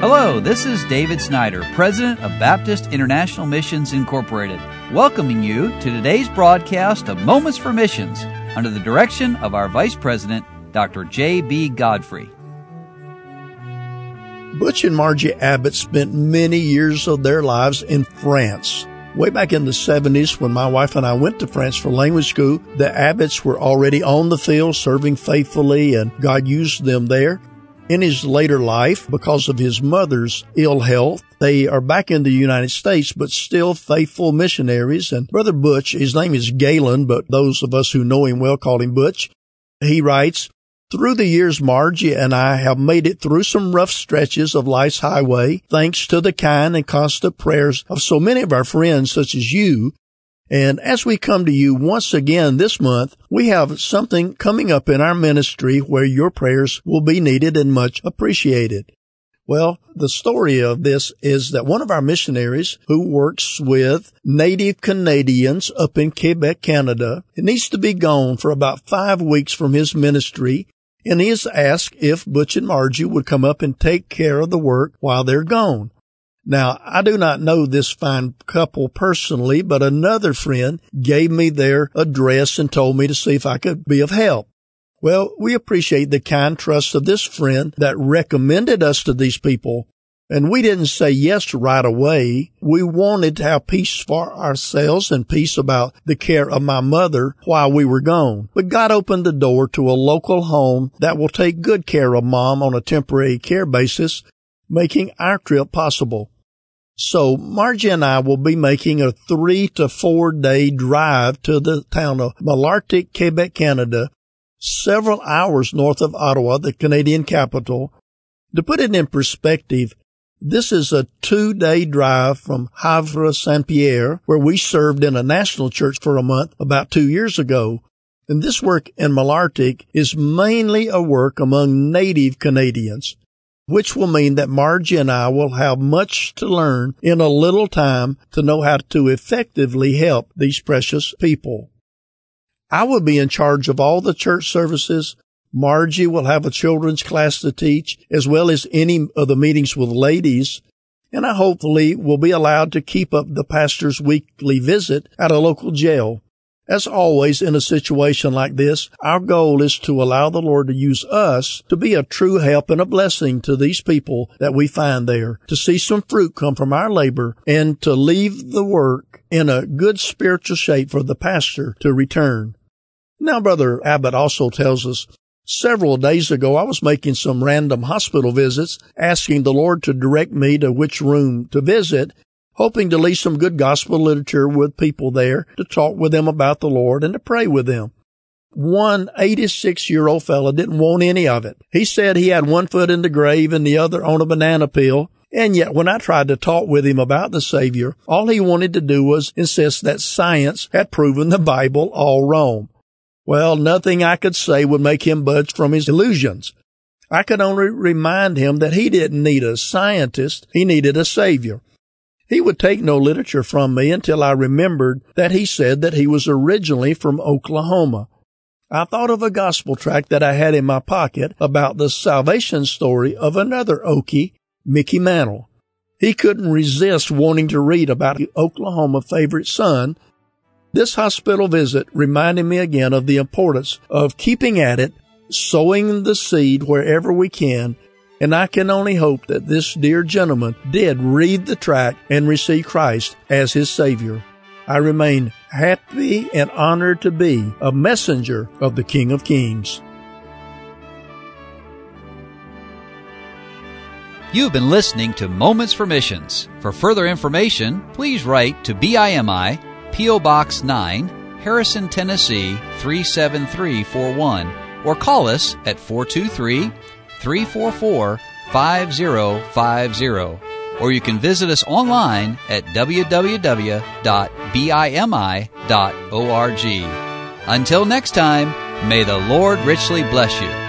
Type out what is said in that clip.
Hello, this is David Snyder, President of Baptist International Missions Incorporated, welcoming you to today's broadcast of Moments for Missions under the direction of our Vice President, Dr. J.B. Godfrey. Butch and Margie Abbott spent many years of their lives in France. Way back in the 70s, when my wife and I went to France for language school, the Abbotts were already on the field serving faithfully, and God used them there. In his later life, because of his mother's ill health, they are back in the United States, but still faithful missionaries. And Brother Butch, his name is Galen, but those of us who know him well call him Butch. He writes, through the years, Margie and I have made it through some rough stretches of life's highway, thanks to the kind and constant prayers of so many of our friends, such as you, and as we come to you once again this month, we have something coming up in our ministry where your prayers will be needed and much appreciated. Well, the story of this is that one of our missionaries who works with native Canadians up in Quebec, Canada, needs to be gone for about five weeks from his ministry and he has asked if Butch and Margie would come up and take care of the work while they're gone. Now, I do not know this fine couple personally, but another friend gave me their address and told me to see if I could be of help. Well, we appreciate the kind trust of this friend that recommended us to these people. And we didn't say yes right away. We wanted to have peace for ourselves and peace about the care of my mother while we were gone. But God opened the door to a local home that will take good care of mom on a temporary care basis, making our trip possible. So Margie and I will be making a three to four day drive to the town of Malartic, Quebec, Canada, several hours north of Ottawa, the Canadian capital. To put it in perspective, this is a two day drive from Havre Saint Pierre, where we served in a national church for a month about two years ago. And this work in Malartic is mainly a work among native Canadians which will mean that Margie and I will have much to learn in a little time to know how to effectively help these precious people. I will be in charge of all the church services. Margie will have a children's class to teach as well as any of the meetings with ladies. And I hopefully will be allowed to keep up the pastor's weekly visit at a local jail. As always in a situation like this, our goal is to allow the Lord to use us to be a true help and a blessing to these people that we find there, to see some fruit come from our labor and to leave the work in a good spiritual shape for the pastor to return. Now, Brother Abbott also tells us Several days ago, I was making some random hospital visits, asking the Lord to direct me to which room to visit, hoping to leave some good gospel literature with people there to talk with them about the Lord and to pray with them. One 86 year old fellow didn't want any of it. He said he had one foot in the grave and the other on a banana peel. And yet when I tried to talk with him about the Savior, all he wanted to do was insist that science had proven the Bible all wrong. Well, nothing I could say would make him budge from his illusions. I could only remind him that he didn't need a scientist, he needed a Savior. He would take no literature from me until I remembered that he said that he was originally from Oklahoma. I thought of a gospel tract that I had in my pocket about the salvation story of another Okie, Mickey Mantle. He couldn't resist wanting to read about the Oklahoma favorite son. This hospital visit reminded me again of the importance of keeping at it, sowing the seed wherever we can, and I can only hope that this dear gentleman did read the tract and receive Christ as his Savior. I remain happy and honored to be a messenger of the King of Kings. You've been listening to Moments for Missions. For further information, please write to BIMI, P.O. Box 9, Harrison, Tennessee 37341, or call us at 423 344 5050. Or you can visit us online at www.bimi.org. Until next time, may the Lord richly bless you.